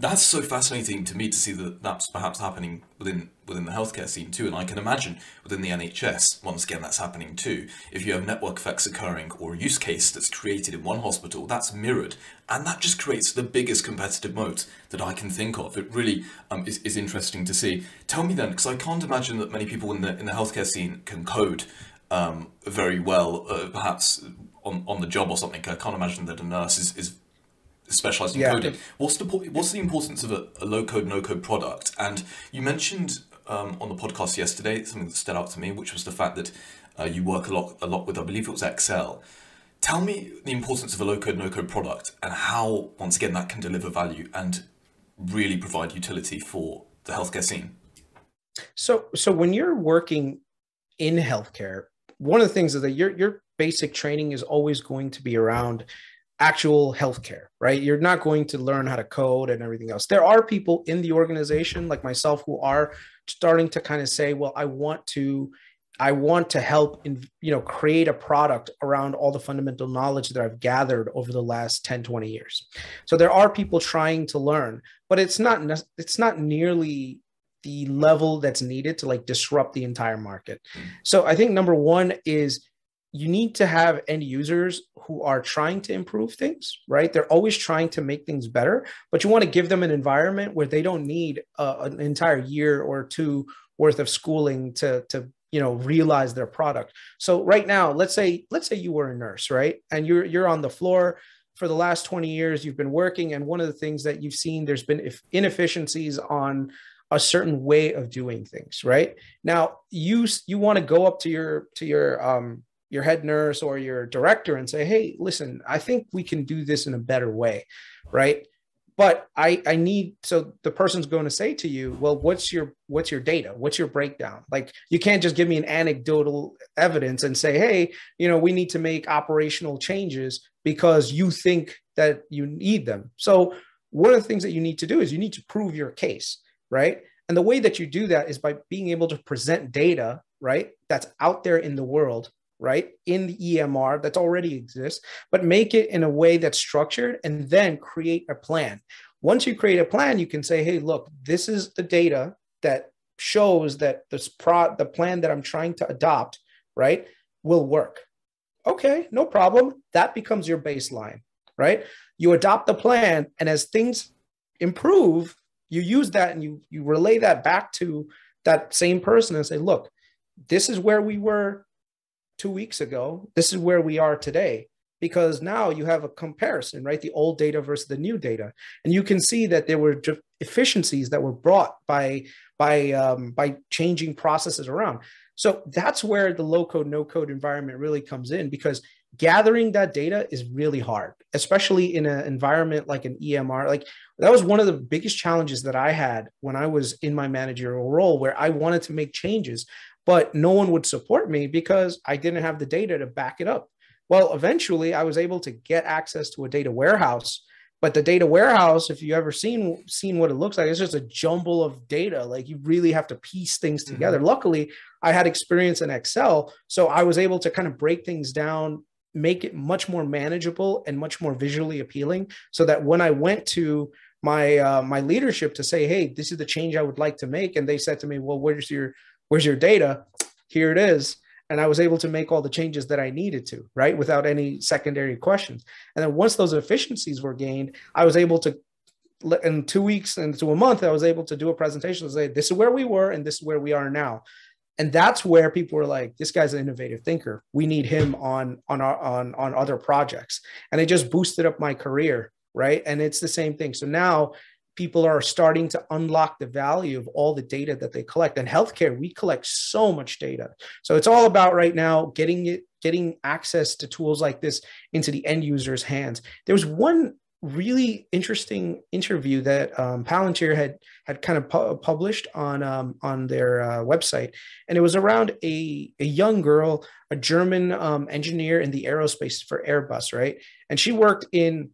That's so fascinating to me to see that that's perhaps happening within within the healthcare scene too, and I can imagine within the NHS once again that's happening too. If you have network effects occurring or a use case that's created in one hospital, that's mirrored, and that just creates the biggest competitive moat that I can think of. It really um, is, is interesting to see. Tell me then, because I can't imagine that many people in the in the healthcare scene can code um, very well, uh, perhaps on, on the job or something. I can't imagine that a nurse is, is specialized in yeah. coding. What's the what's the importance of a, a low code no code product? And you mentioned um, on the podcast yesterday something that stood out to me, which was the fact that uh, you work a lot a lot with I believe it was Excel. Tell me the importance of a low code no code product and how once again that can deliver value and really provide utility for the healthcare scene. So so when you're working in healthcare, one of the things is that your your basic training is always going to be around actual healthcare, right? You're not going to learn how to code and everything else. There are people in the organization like myself who are starting to kind of say, well, I want to I want to help in, you know, create a product around all the fundamental knowledge that I've gathered over the last 10, 20 years. So there are people trying to learn, but it's not it's not nearly the level that's needed to like disrupt the entire market. So I think number 1 is you need to have end users who are trying to improve things, right? They're always trying to make things better, but you want to give them an environment where they don't need uh, an entire year or two worth of schooling to to you know realize their product. So right now, let's say let's say you were a nurse, right? And you're you're on the floor for the last 20 years you've been working and one of the things that you've seen there's been inefficiencies on a certain way of doing things right now you you want to go up to your to your um your head nurse or your director and say, hey, listen, I think we can do this in a better way, right? But I I need so the person's going to say to you, well, what's your what's your data? What's your breakdown? Like you can't just give me an anecdotal evidence and say, hey, you know, we need to make operational changes because you think that you need them. So one of the things that you need to do is you need to prove your case, right? And the way that you do that is by being able to present data, right? That's out there in the world right in the emr that already exists but make it in a way that's structured and then create a plan. Once you create a plan you can say hey look this is the data that shows that this pro the plan that i'm trying to adopt right will work. Okay no problem. That becomes your baseline right? You adopt the plan and as things improve you use that and you you relay that back to that same person and say look this is where we were two weeks ago. This is where we are today because now you have a comparison, right? The old data versus the new data, and you can see that there were efficiencies that were brought by by um, by changing processes around. So that's where the low code, no code environment really comes in because gathering that data is really hard, especially in an environment like an EMR. Like that was one of the biggest challenges that I had when I was in my managerial role, where I wanted to make changes, but no one would support me because I didn't have the data to back it up. Well, eventually I was able to get access to a data warehouse, but the data warehouse, if you ever seen seen what it looks like, it's just a jumble of data. Like you really have to piece things mm-hmm. together. Mm-hmm. Luckily, I had experience in Excel, so I was able to kind of break things down, make it much more manageable and much more visually appealing, so that when I went to my uh, my leadership to say, "Hey, this is the change I would like to make," and they said to me, "Well, where's your where's your data? Here it is. And I was able to make all the changes that I needed to, right? Without any secondary questions. And then once those efficiencies were gained, I was able to, in two weeks into a month, I was able to do a presentation and say, this is where we were and this is where we are now. And that's where people were like, this guy's an innovative thinker. We need him on, on, our, on, on other projects. And it just boosted up my career right? And it's the same thing. So now people are starting to unlock the value of all the data that they collect. And healthcare we collect so much data. So it's all about right now getting it getting access to tools like this into the end user's hands. There was one really interesting interview that um, Palantir had had kind of pu- published on um, on their uh, website, and it was around a a young girl, a German um, engineer in the aerospace for Airbus, right? And she worked in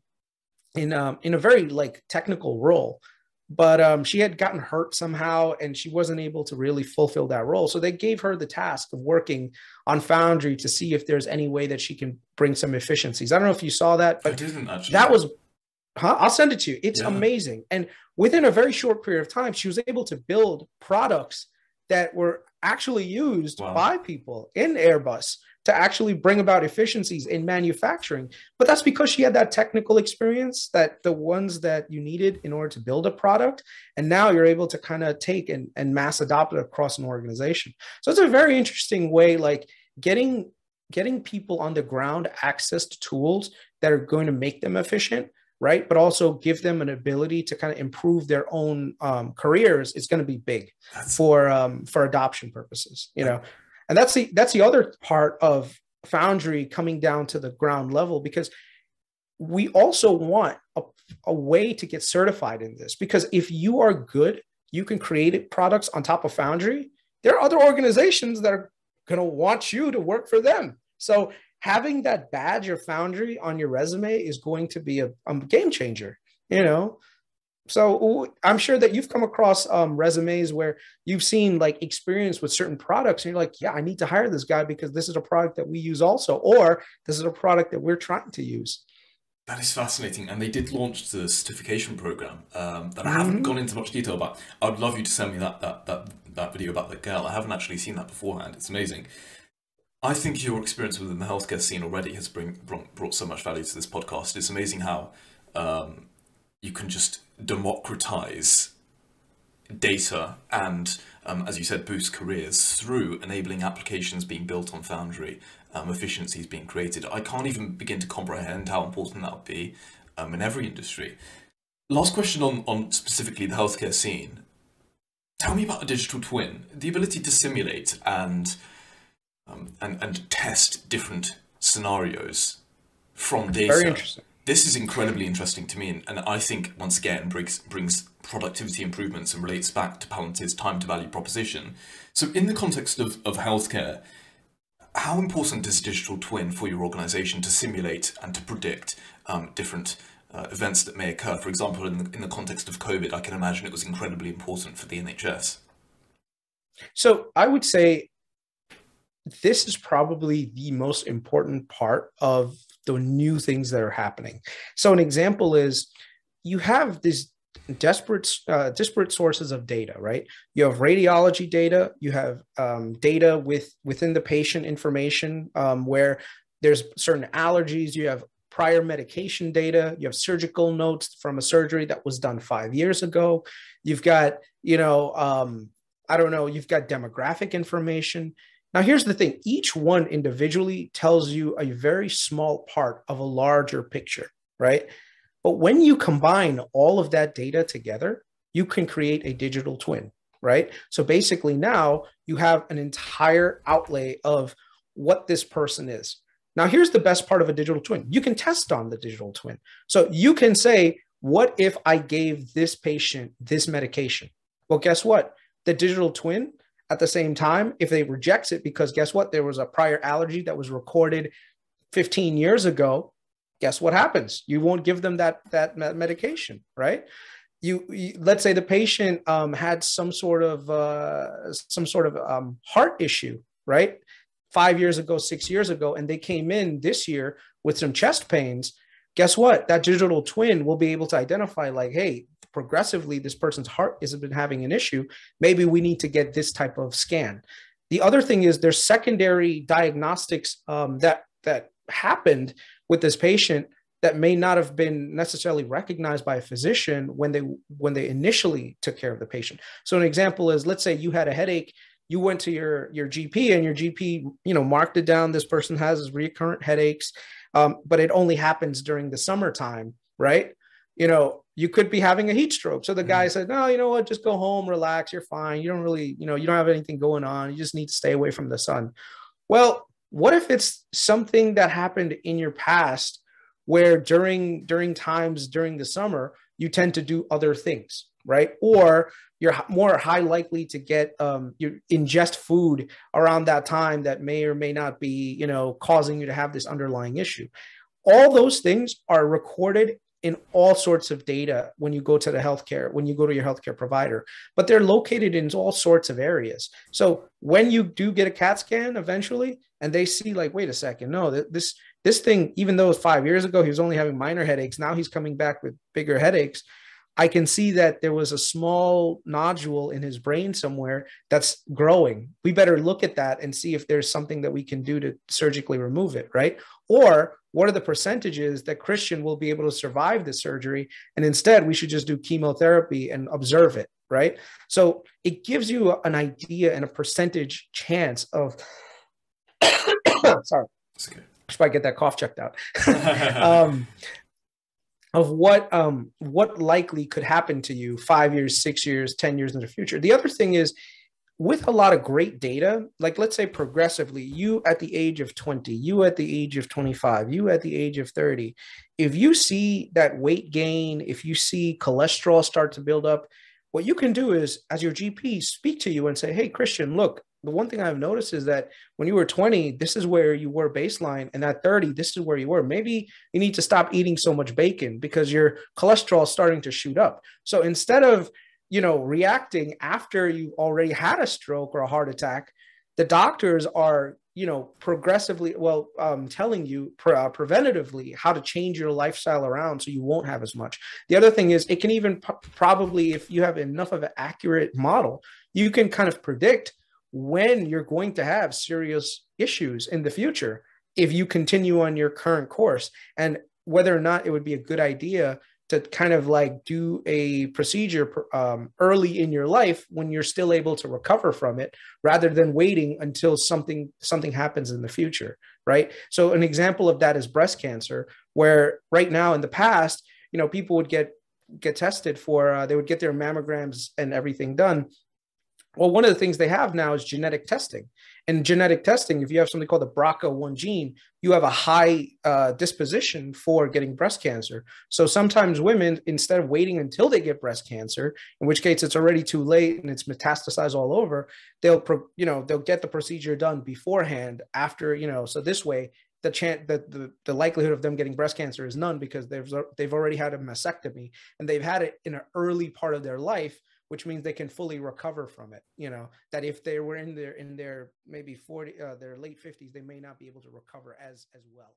in um, in a very like technical role but um, she had gotten hurt somehow and she wasn't able to really fulfill that role so they gave her the task of working on foundry to see if there's any way that she can bring some efficiencies i don't know if you saw that but I didn't actually. that was huh? i'll send it to you it's yeah. amazing and within a very short period of time, she was able to build products that were actually used wow. by people in Airbus to actually bring about efficiencies in manufacturing. But that's because she had that technical experience that the ones that you needed in order to build a product. And now you're able to kind of take and, and mass adopt it across an organization. So it's a very interesting way, like getting getting people on the ground access to tools that are going to make them efficient right but also give them an ability to kind of improve their own um, careers is going to be big for um, for adoption purposes you know and that's the that's the other part of foundry coming down to the ground level because we also want a, a way to get certified in this because if you are good you can create products on top of foundry. There are other organizations that are going to want you to work for them. So having that badge or foundry on your resume is going to be a, a game changer you know so i'm sure that you've come across um, resumes where you've seen like experience with certain products and you're like yeah i need to hire this guy because this is a product that we use also or this is a product that we're trying to use. That is fascinating and they did launch the certification program um, that i haven't mm-hmm. gone into much detail about. I'd love you to send me that that that, that video about the girl. I haven't actually seen that beforehand. It's amazing. I think your experience within the healthcare scene already has bring, brought so much value to this podcast. It's amazing how um, you can just democratize data and, um, as you said, boost careers through enabling applications being built on Foundry, um, efficiencies being created. I can't even begin to comprehend how important that would be um, in every industry. Last question on, on specifically the healthcare scene. Tell me about a digital twin, the ability to simulate and um, and, and test different scenarios from data. Very interesting. This is incredibly interesting to me, and, and I think once again brings brings productivity improvements and relates back to Palantir's time to value proposition. So, in the context of, of healthcare, how important is digital twin for your organization to simulate and to predict um, different uh, events that may occur? For example, in the, in the context of COVID, I can imagine it was incredibly important for the NHS. So, I would say this is probably the most important part of the new things that are happening. So an example is you have these desperate uh, disparate sources of data, right? You have radiology data, you have um, data with within the patient information um, where there's certain allergies, you have prior medication data, you have surgical notes from a surgery that was done five years ago, you've got you know um, I don't know, you've got demographic information now, here's the thing each one individually tells you a very small part of a larger picture, right? But when you combine all of that data together, you can create a digital twin, right? So basically, now you have an entire outlay of what this person is. Now, here's the best part of a digital twin you can test on the digital twin. So you can say, What if I gave this patient this medication? Well, guess what? The digital twin at the same time, if they rejects it because guess what? There was a prior allergy that was recorded 15 years ago. Guess what happens? You won't give them that that medication, right? You, you let's say the patient um, had some sort of uh, some sort of um, heart issue, right? Five years ago, six years ago, and they came in this year with some chest pains. Guess what? That digital twin will be able to identify, like, hey, progressively this person's heart has been having an issue maybe we need to get this type of scan. The other thing is there's secondary diagnostics um, that that happened with this patient that may not have been necessarily recognized by a physician when they when they initially took care of the patient. So an example is let's say you had a headache you went to your your gp and your gp you know marked it down this person has recurrent headaches um, but it only happens during the summertime right? You know you could be having a heat stroke. So the guy mm. said, no, you know what? Just go home, relax. You're fine. You don't really, you know, you don't have anything going on. You just need to stay away from the sun. Well, what if it's something that happened in your past where during during times during the summer you tend to do other things, right? Or you're more high likely to get um, you ingest food around that time that may or may not be, you know, causing you to have this underlying issue. All those things are recorded in all sorts of data when you go to the healthcare, when you go to your healthcare provider, but they're located in all sorts of areas. So when you do get a CAT scan eventually, and they see like, wait a second, no, this this thing, even though five years ago he was only having minor headaches, now he's coming back with bigger headaches. I can see that there was a small nodule in his brain somewhere that's growing. We better look at that and see if there's something that we can do to surgically remove it, right? Or what are the percentages that Christian will be able to survive the surgery? And instead, we should just do chemotherapy and observe it, right? So it gives you an idea and a percentage chance of, sorry, okay. should I get that cough checked out. um, of what um, what likely could happen to you five years, six years, ten years in the future. The other thing is with a lot of great data, like let's say progressively, you at the age of 20, you at the age of 25, you at the age of 30, if you see that weight gain, if you see cholesterol start to build up, what you can do is, as your GP, speak to you and say, Hey, Christian, look, the one thing I've noticed is that when you were 20, this is where you were baseline, and at 30, this is where you were. Maybe you need to stop eating so much bacon because your cholesterol is starting to shoot up. So instead of you know reacting after you've already had a stroke or a heart attack, the doctors are you know progressively well um, telling you pre- uh, preventatively how to change your lifestyle around so you won't have as much. The other thing is it can even p- probably if you have enough of an accurate model you can kind of predict when you're going to have serious issues in the future if you continue on your current course. And whether or not it would be a good idea to kind of like do a procedure um, early in your life when you're still able to recover from it rather than waiting until something something happens in the future right so an example of that is breast cancer where right now in the past you know people would get get tested for uh, they would get their mammograms and everything done well, one of the things they have now is genetic testing. And genetic testing, if you have something called the BRCA1 gene, you have a high uh, disposition for getting breast cancer. So sometimes women, instead of waiting until they get breast cancer, in which case it's already too late and it's metastasized all over, they'll, you know, they'll get the procedure done beforehand after, you know, so this way the chance that the, the likelihood of them getting breast cancer is none because they've they've already had a mastectomy and they've had it in an early part of their life which means they can fully recover from it you know that if they were in their in their maybe 40 uh, their late 50s they may not be able to recover as as well